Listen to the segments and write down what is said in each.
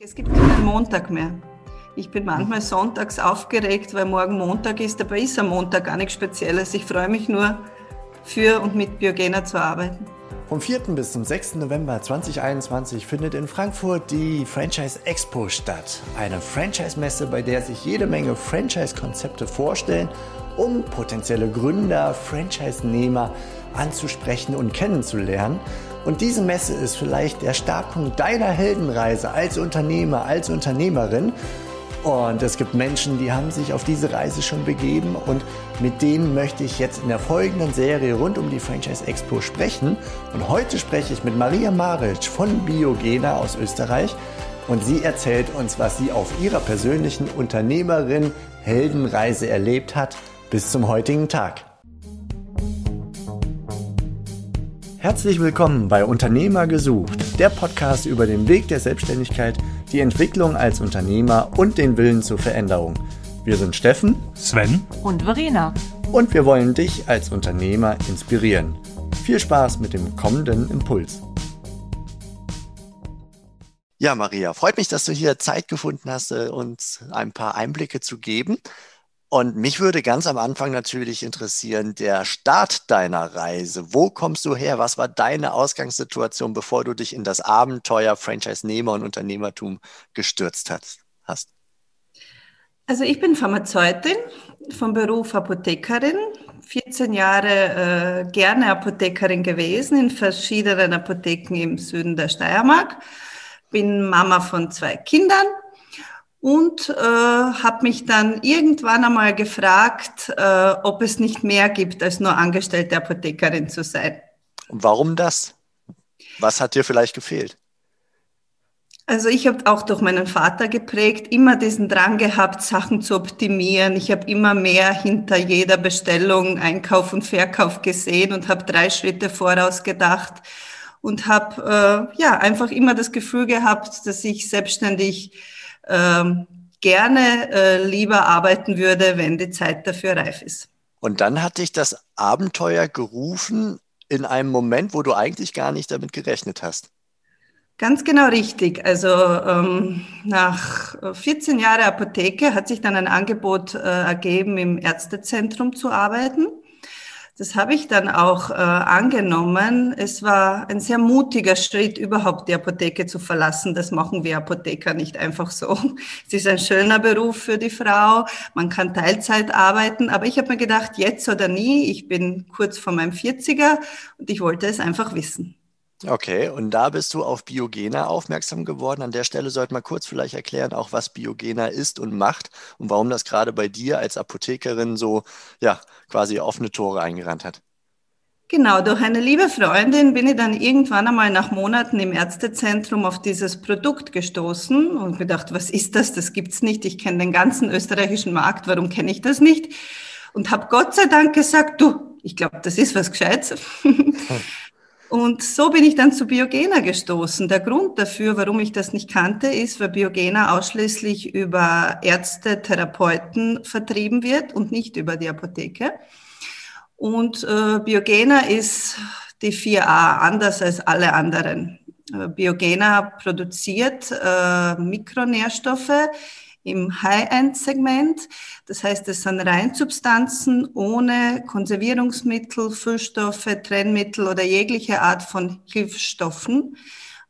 Es gibt keinen Montag mehr. Ich bin manchmal sonntags aufgeregt, weil morgen Montag ist, aber ist am Montag gar nichts Spezielles. Ich freue mich nur, für und mit Biogena zu arbeiten. Vom 4. bis zum 6. November 2021 findet in Frankfurt die Franchise Expo statt. Eine Franchise-Messe, bei der sich jede Menge Franchise-Konzepte vorstellen, um potenzielle Gründer, Franchise-Nehmer anzusprechen und kennenzulernen. Und diese Messe ist vielleicht der Startpunkt deiner Heldenreise als Unternehmer, als Unternehmerin. Und es gibt Menschen, die haben sich auf diese Reise schon begeben und mit denen möchte ich jetzt in der folgenden Serie rund um die Franchise Expo sprechen. Und heute spreche ich mit Maria Maric von Biogena aus Österreich und sie erzählt uns, was sie auf ihrer persönlichen Unternehmerin Heldenreise erlebt hat bis zum heutigen Tag. Herzlich willkommen bei Unternehmer gesucht, der Podcast über den Weg der Selbstständigkeit, die Entwicklung als Unternehmer und den Willen zur Veränderung. Wir sind Steffen, Sven und Verena. Und wir wollen dich als Unternehmer inspirieren. Viel Spaß mit dem kommenden Impuls. Ja, Maria, freut mich, dass du hier Zeit gefunden hast, äh, uns ein paar Einblicke zu geben. Und mich würde ganz am Anfang natürlich interessieren, der Start deiner Reise. Wo kommst du her? Was war deine Ausgangssituation, bevor du dich in das Abenteuer Franchise-Nehmer und Unternehmertum gestürzt hast? Also ich bin Pharmazeutin, vom Beruf Apothekerin, 14 Jahre äh, gerne Apothekerin gewesen in verschiedenen Apotheken im Süden der Steiermark, bin Mama von zwei Kindern und äh, habe mich dann irgendwann einmal gefragt, äh, ob es nicht mehr gibt, als nur angestellte Apothekerin zu sein. Und warum das? Was hat dir vielleicht gefehlt? Also ich habe auch durch meinen Vater geprägt, immer diesen Drang gehabt, Sachen zu optimieren. Ich habe immer mehr hinter jeder Bestellung, Einkauf und Verkauf gesehen und habe drei Schritte voraus gedacht und habe äh, ja einfach immer das Gefühl gehabt, dass ich selbstständig ähm, gerne äh, lieber arbeiten würde, wenn die Zeit dafür reif ist. Und dann hat dich das Abenteuer gerufen in einem Moment, wo du eigentlich gar nicht damit gerechnet hast. Ganz genau richtig. Also ähm, nach 14 Jahren Apotheke hat sich dann ein Angebot äh, ergeben, im Ärztezentrum zu arbeiten. Das habe ich dann auch äh, angenommen. Es war ein sehr mutiger Schritt, überhaupt die Apotheke zu verlassen. Das machen wir Apotheker nicht einfach so. Es ist ein schöner Beruf für die Frau. Man kann Teilzeit arbeiten. Aber ich habe mir gedacht, jetzt oder nie. Ich bin kurz vor meinem 40er und ich wollte es einfach wissen. Okay, und da bist du auf Biogena aufmerksam geworden. An der Stelle sollte man kurz vielleicht erklären, auch was Biogena ist und macht und warum das gerade bei dir als Apothekerin so, ja, quasi offene Tore eingerannt hat. Genau, durch eine liebe Freundin bin ich dann irgendwann einmal nach Monaten im Ärztezentrum auf dieses Produkt gestoßen und gedacht, was ist das? Das gibt's nicht. Ich kenne den ganzen österreichischen Markt. Warum kenne ich das nicht? Und habe Gott sei Dank gesagt, du, ich glaube, das ist was Gescheites. Und so bin ich dann zu Biogena gestoßen. Der Grund dafür, warum ich das nicht kannte, ist, weil Biogena ausschließlich über Ärzte, Therapeuten vertrieben wird und nicht über die Apotheke. Und äh, Biogena ist die 4a, anders als alle anderen. Äh, Biogena produziert äh, Mikronährstoffe im High-End-Segment. Das heißt, es sind Reinsubstanzen ohne Konservierungsmittel, Füllstoffe, Trennmittel oder jegliche Art von Hilfsstoffen,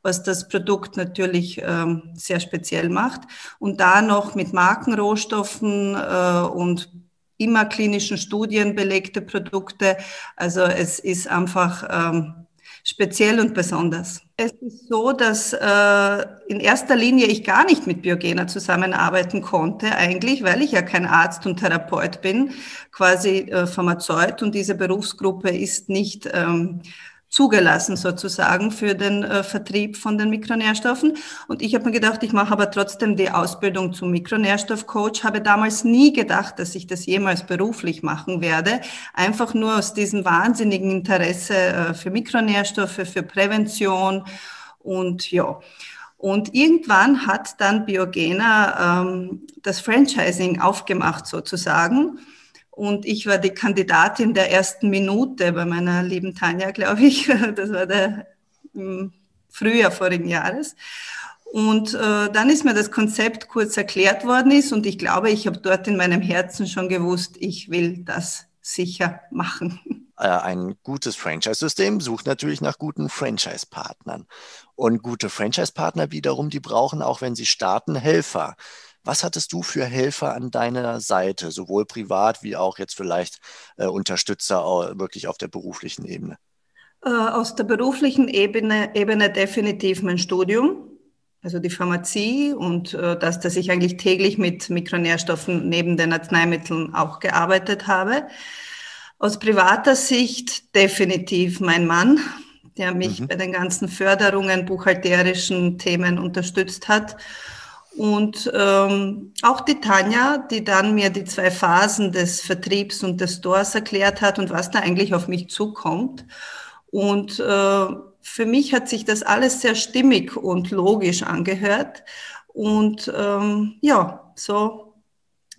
was das Produkt natürlich ähm, sehr speziell macht. Und da noch mit Markenrohstoffen äh, und immer klinischen Studien belegte Produkte. Also es ist einfach ähm, speziell und besonders. Es ist so, dass äh, in erster Linie ich gar nicht mit Biogena zusammenarbeiten konnte, eigentlich, weil ich ja kein Arzt und Therapeut bin, quasi äh, Pharmazeut und diese Berufsgruppe ist nicht ähm, zugelassen sozusagen für den äh, Vertrieb von den Mikronährstoffen. Und ich habe mir gedacht, ich mache aber trotzdem die Ausbildung zum Mikronährstoffcoach, habe damals nie gedacht, dass ich das jemals beruflich machen werde, einfach nur aus diesem wahnsinnigen Interesse äh, für Mikronährstoffe, für Prävention und ja. Und irgendwann hat dann Biogena ähm, das Franchising aufgemacht sozusagen. Und ich war die Kandidatin der ersten Minute bei meiner lieben Tanja, glaube ich. Das war der im Frühjahr vorigen Jahres. Und äh, dann ist mir das Konzept kurz erklärt worden ist und ich glaube, ich habe dort in meinem Herzen schon gewusst, ich will das sicher machen. Äh, ein gutes Franchise-System sucht natürlich nach guten Franchise-Partnern. Und gute Franchise-Partner wiederum, die brauchen auch, wenn sie starten, Helfer. Was hattest du für Helfer an deiner Seite, sowohl privat wie auch jetzt vielleicht äh, Unterstützer wirklich auf der beruflichen Ebene? Äh, aus der beruflichen Ebene, Ebene definitiv mein Studium, also die Pharmazie und äh, das, dass ich eigentlich täglich mit Mikronährstoffen neben den Arzneimitteln auch gearbeitet habe. Aus privater Sicht definitiv mein Mann, der mich mhm. bei den ganzen Förderungen, buchhalterischen Themen unterstützt hat. Und ähm, auch die Tanja, die dann mir die zwei Phasen des Vertriebs und des Stores erklärt hat und was da eigentlich auf mich zukommt. Und äh, für mich hat sich das alles sehr stimmig und logisch angehört. Und ähm, ja, so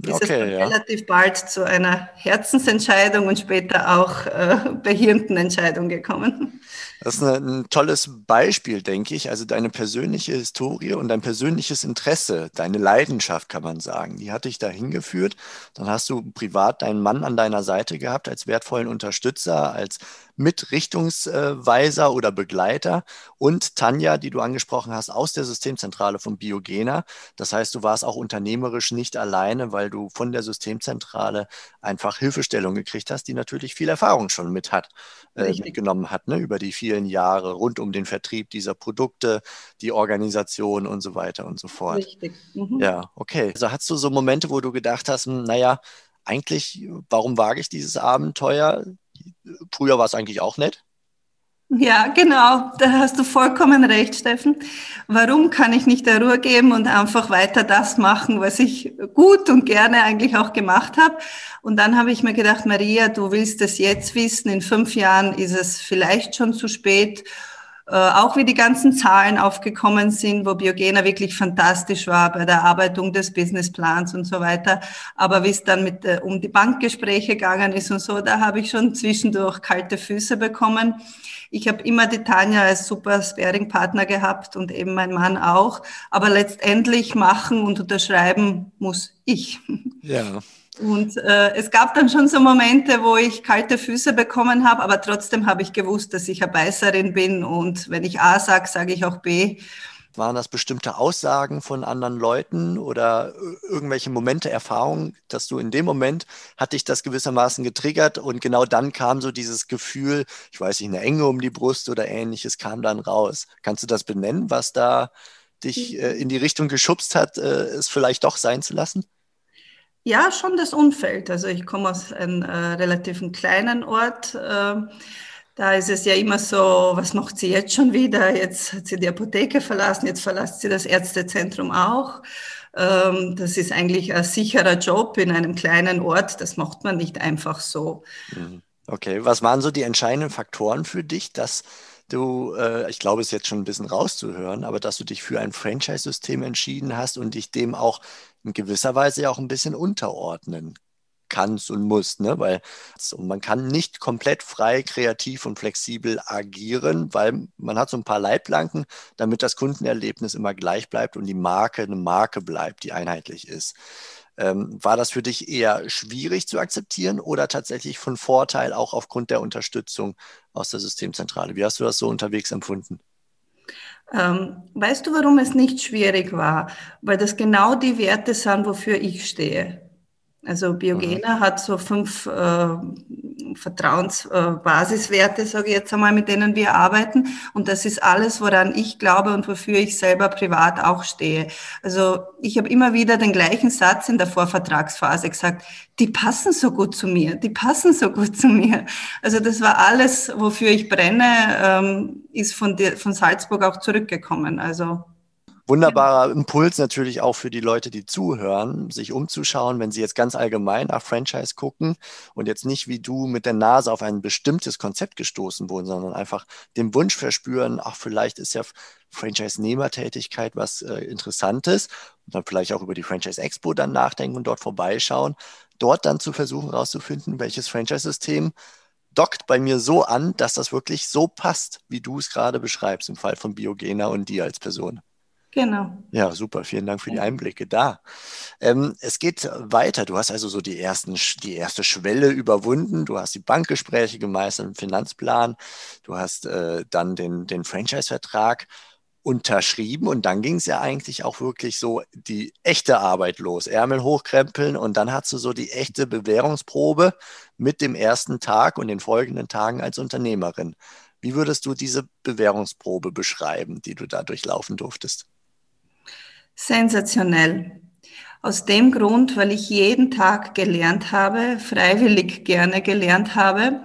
ist okay, es ja. relativ bald zu einer Herzensentscheidung und später auch äh, Behirntenentscheidung gekommen. Das ist ein, ein tolles Beispiel, denke ich. Also deine persönliche Historie und dein persönliches Interesse, deine Leidenschaft, kann man sagen, die hat dich dahin geführt. Dann hast du privat deinen Mann an deiner Seite gehabt als wertvollen Unterstützer, als Mitrichtungsweiser oder Begleiter und Tanja, die du angesprochen hast, aus der Systemzentrale von Biogena. Das heißt, du warst auch unternehmerisch nicht alleine, weil du von der Systemzentrale einfach Hilfestellung gekriegt hast, die natürlich viel Erfahrung schon mit hat, äh, mitgenommen hat, ne, über die vielen Jahre rund um den Vertrieb dieser Produkte, die Organisation und so weiter und so fort. Richtig. Mhm. Ja, okay. Also hast du so Momente, wo du gedacht hast, hm, naja, eigentlich, warum wage ich dieses Abenteuer? Früher war es eigentlich auch nett. Ja, genau. Da hast du vollkommen recht, Steffen. Warum kann ich nicht der Ruhe geben und einfach weiter das machen, was ich gut und gerne eigentlich auch gemacht habe? Und dann habe ich mir gedacht, Maria, du willst es jetzt wissen. In fünf Jahren ist es vielleicht schon zu spät. Äh, auch wie die ganzen Zahlen aufgekommen sind, wo Biogena wirklich fantastisch war bei der Erarbeitung des Businessplans und so weiter. Aber wie es dann mit äh, um die Bankgespräche gegangen ist und so, da habe ich schon zwischendurch kalte Füße bekommen. Ich habe immer die Tanja als super Sparing-Partner gehabt und eben mein Mann auch. Aber letztendlich machen und unterschreiben muss ich. Ja. Und äh, es gab dann schon so Momente, wo ich kalte Füße bekommen habe, aber trotzdem habe ich gewusst, dass ich eine Beißerin bin und wenn ich A sage, sage ich auch B. Waren das bestimmte Aussagen von anderen Leuten oder irgendwelche Momente, Erfahrungen, dass du in dem Moment hat dich das gewissermaßen getriggert und genau dann kam so dieses Gefühl, ich weiß nicht, eine Enge um die Brust oder ähnliches kam dann raus. Kannst du das benennen, was da dich äh, in die Richtung geschubst hat, äh, es vielleicht doch sein zu lassen? Ja, schon das Umfeld. Also ich komme aus einem äh, relativ kleinen Ort. Äh, da ist es ja immer so, was macht sie jetzt schon wieder? Jetzt hat sie die Apotheke verlassen, jetzt verlässt sie das Ärztezentrum auch. Ähm, das ist eigentlich ein sicherer Job in einem kleinen Ort. Das macht man nicht einfach so. Mhm. Okay, was waren so die entscheidenden Faktoren für dich, dass du, äh, ich glaube, es ist jetzt schon ein bisschen rauszuhören, aber dass du dich für ein Franchise-System entschieden hast und dich dem auch in gewisser Weise ja auch ein bisschen unterordnen kannst und musst, ne? weil so, man kann nicht komplett frei, kreativ und flexibel agieren, weil man hat so ein paar Leitplanken, damit das Kundenerlebnis immer gleich bleibt und die Marke eine Marke bleibt, die einheitlich ist. Ähm, war das für dich eher schwierig zu akzeptieren oder tatsächlich von Vorteil auch aufgrund der Unterstützung aus der Systemzentrale? Wie hast du das so unterwegs empfunden? Ähm, weißt du, warum es nicht schwierig war? Weil das genau die Werte sind, wofür ich stehe. Also Biogena mhm. hat so fünf äh, Vertrauensbasiswerte, äh, sage ich jetzt einmal, mit denen wir arbeiten. Und das ist alles, woran ich glaube und wofür ich selber privat auch stehe. Also ich habe immer wieder den gleichen Satz in der Vorvertragsphase gesagt, die passen so gut zu mir, die passen so gut zu mir. Also das war alles, wofür ich brenne, ähm, ist von, dir, von Salzburg auch zurückgekommen. Also Wunderbarer Impuls natürlich auch für die Leute, die zuhören, sich umzuschauen, wenn sie jetzt ganz allgemein nach Franchise gucken und jetzt nicht wie du mit der Nase auf ein bestimmtes Konzept gestoßen wurden, sondern einfach den Wunsch verspüren, ach, vielleicht ist ja Franchise-Nehmertätigkeit was äh, Interessantes und dann vielleicht auch über die Franchise Expo dann nachdenken und dort vorbeischauen, dort dann zu versuchen herauszufinden, welches Franchise-System dockt bei mir so an, dass das wirklich so passt, wie du es gerade beschreibst, im Fall von Biogena und dir als Person. Genau. Ja, super. Vielen Dank für die Einblicke da. Ähm, es geht weiter. Du hast also so die, ersten, die erste Schwelle überwunden. Du hast die Bankgespräche gemeistert, den Finanzplan. Du hast äh, dann den, den Franchise-Vertrag unterschrieben und dann ging es ja eigentlich auch wirklich so die echte Arbeit los. Ärmel hochkrempeln und dann hast du so die echte Bewährungsprobe mit dem ersten Tag und den folgenden Tagen als Unternehmerin. Wie würdest du diese Bewährungsprobe beschreiben, die du da durchlaufen durftest? Sensationell. Aus dem Grund, weil ich jeden Tag gelernt habe, freiwillig gerne gelernt habe,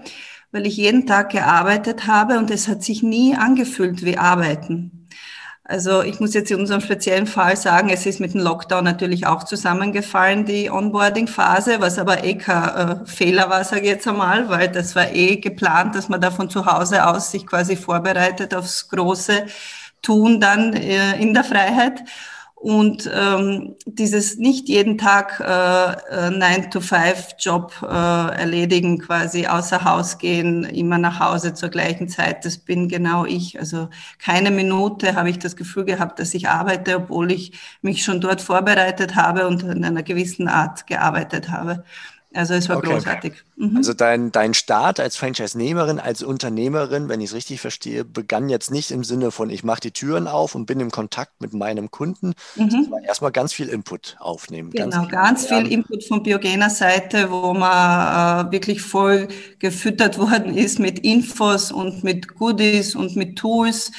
weil ich jeden Tag gearbeitet habe und es hat sich nie angefühlt wie Arbeiten. Also ich muss jetzt in unserem speziellen Fall sagen, es ist mit dem Lockdown natürlich auch zusammengefallen, die Onboarding-Phase, was aber eh kein äh, Fehler war, sage ich jetzt einmal, weil das war eh geplant, dass man da von zu Hause aus sich quasi vorbereitet aufs große Tun dann äh, in der Freiheit. Und ähm, dieses nicht jeden Tag äh, 9-to-5-Job äh, äh, erledigen, quasi außer Haus gehen, immer nach Hause zur gleichen Zeit, das bin genau ich. Also keine Minute habe ich das Gefühl gehabt, dass ich arbeite, obwohl ich mich schon dort vorbereitet habe und in einer gewissen Art gearbeitet habe. Also es war okay. großartig. Mhm. Also dein, dein Start als Franchise-Nehmerin, als Unternehmerin, wenn ich es richtig verstehe, begann jetzt nicht im Sinne von, ich mache die Türen auf und bin im Kontakt mit meinem Kunden, mhm. sondern erstmal ganz viel Input aufnehmen. Genau, ganz viel, ganz viel Input von Biogener Seite, wo man äh, wirklich voll gefüttert worden ist mit Infos und mit Goodies und mit Tools,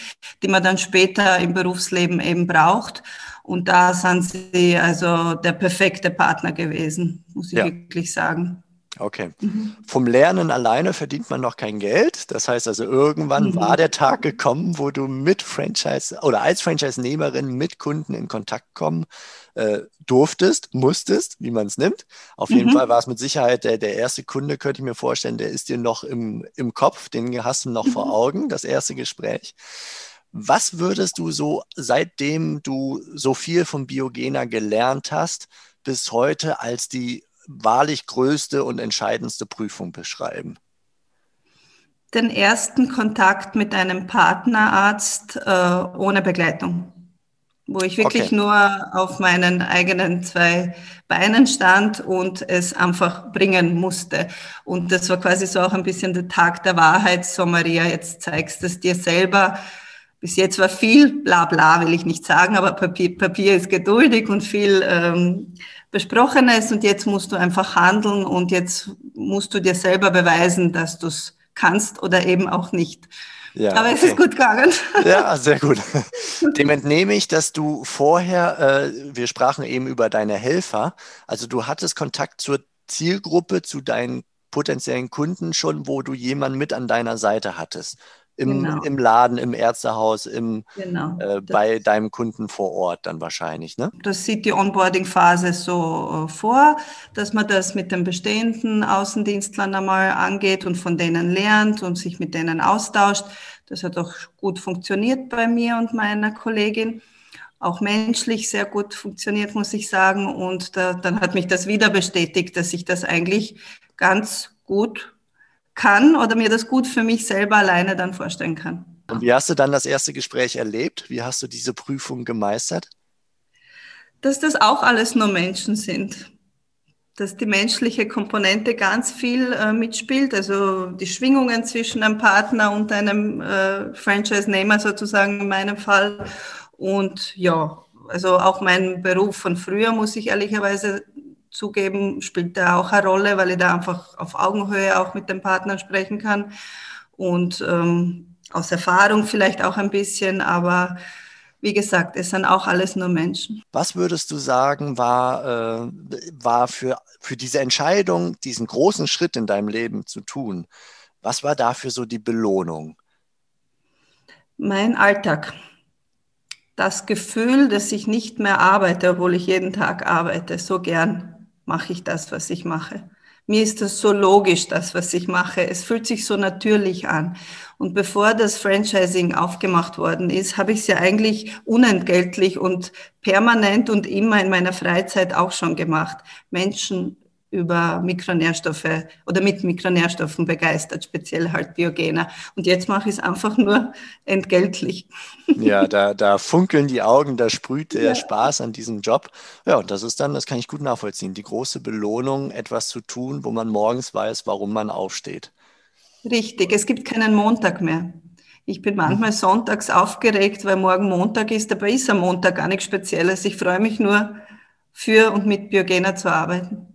die man dann später im Berufsleben eben braucht. Und da sind sie also der perfekte Partner gewesen, muss ich ja. wirklich sagen. Okay. Mhm. Vom Lernen alleine verdient man noch kein Geld. Das heißt also, irgendwann mhm. war der Tag gekommen, wo du mit Franchise oder als Franchise-Nehmerin mit Kunden in Kontakt kommen äh, durftest, musstest, wie man es nimmt. Auf jeden mhm. Fall war es mit Sicherheit der, der erste Kunde, könnte ich mir vorstellen, der ist dir noch im, im Kopf, den hast du noch vor mhm. Augen, das erste Gespräch. Was würdest du so, seitdem du so viel von Biogena gelernt hast, bis heute als die wahrlich größte und entscheidendste Prüfung beschreiben? Den ersten Kontakt mit einem Partnerarzt äh, ohne Begleitung, wo ich wirklich okay. nur auf meinen eigenen zwei Beinen stand und es einfach bringen musste. Und das war quasi so auch ein bisschen der Tag der Wahrheit. So, Maria, jetzt zeigst du es dir selber bis jetzt war viel bla bla, will ich nicht sagen, aber Papier, Papier ist geduldig und viel ähm, Besprochenes und jetzt musst du einfach handeln und jetzt musst du dir selber beweisen, dass du es kannst oder eben auch nicht. Ja, Aber es okay. ist gut gegangen. Ja, sehr gut. Dem entnehme ich, dass du vorher, äh, wir sprachen eben über deine Helfer, also du hattest Kontakt zur Zielgruppe, zu deinen potenziellen Kunden schon, wo du jemanden mit an deiner Seite hattest im, genau. im Laden, im Ärztehaus, im, genau. äh, bei deinem Kunden vor Ort dann wahrscheinlich. Ne? Das sieht die Onboarding-Phase so äh, vor, dass man das mit den bestehenden Außendienstlern einmal angeht und von denen lernt und sich mit denen austauscht. Das hat auch gut funktioniert bei mir und meiner Kollegin. Auch menschlich sehr gut funktioniert, muss ich sagen. Und da, dann hat mich das wieder bestätigt, dass ich das eigentlich ganz gut kann oder mir das gut für mich selber alleine dann vorstellen kann. Und wie hast du dann das erste Gespräch erlebt? Wie hast du diese Prüfung gemeistert? Dass das auch alles nur Menschen sind. Dass die menschliche Komponente ganz viel äh, mitspielt, also die Schwingungen zwischen einem Partner und einem äh, Franchise-Nehmer sozusagen in meinem Fall. Und ja, also auch mein Beruf von früher, muss ich ehrlicherweise zugeben, spielt da auch eine Rolle, weil ich da einfach auf Augenhöhe auch mit dem Partner sprechen kann und ähm, aus Erfahrung vielleicht auch ein bisschen, aber wie gesagt, es sind auch alles nur Menschen. Was würdest du sagen, war, äh, war für, für diese Entscheidung, diesen großen Schritt in deinem Leben zu tun? Was war dafür so die Belohnung? Mein Alltag das Gefühl, dass ich nicht mehr arbeite, obwohl ich jeden Tag arbeite, so gern mache ich das, was ich mache. Mir ist das so logisch, das, was ich mache. Es fühlt sich so natürlich an. Und bevor das Franchising aufgemacht worden ist, habe ich es ja eigentlich unentgeltlich und permanent und immer in meiner Freizeit auch schon gemacht. Menschen über Mikronährstoffe oder mit Mikronährstoffen begeistert, speziell halt Biogener. Und jetzt mache ich es einfach nur entgeltlich. Ja, da, da funkeln die Augen, da sprüht der ja. Spaß an diesem Job. Ja, und das ist dann, das kann ich gut nachvollziehen, die große Belohnung, etwas zu tun, wo man morgens weiß, warum man aufsteht. Richtig, es gibt keinen Montag mehr. Ich bin manchmal sonntags aufgeregt, weil morgen Montag ist, aber ist am Montag gar nichts Spezielles. Ich freue mich nur, für und mit Biogena zu arbeiten.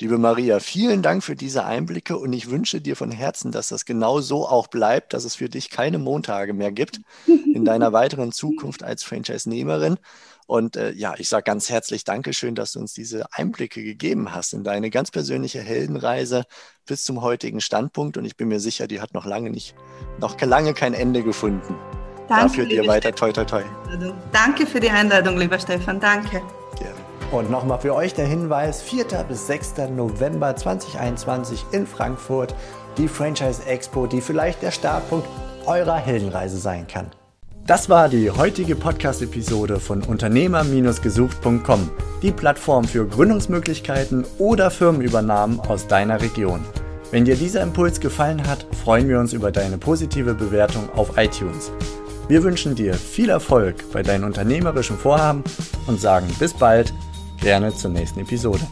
Liebe Maria, vielen Dank für diese Einblicke und ich wünsche dir von Herzen, dass das genau so auch bleibt, dass es für dich keine Montage mehr gibt in deiner weiteren Zukunft als Franchise-Nehmerin. Und äh, ja, ich sage ganz herzlich Dankeschön, dass du uns diese Einblicke gegeben hast in deine ganz persönliche Heldenreise bis zum heutigen Standpunkt. Und ich bin mir sicher, die hat noch lange nicht, noch lange kein Ende gefunden. Danke, Dafür dir weiter toi toi toi. Danke für die Einladung, lieber Stefan. Danke. Und nochmal für euch der Hinweis, 4. bis 6. November 2021 in Frankfurt, die Franchise Expo, die vielleicht der Startpunkt eurer Heldenreise sein kann. Das war die heutige Podcast-Episode von Unternehmer-gesucht.com, die Plattform für Gründungsmöglichkeiten oder Firmenübernahmen aus deiner Region. Wenn dir dieser Impuls gefallen hat, freuen wir uns über deine positive Bewertung auf iTunes. Wir wünschen dir viel Erfolg bei deinen unternehmerischen Vorhaben und sagen bis bald, gerne zur nächsten Episode.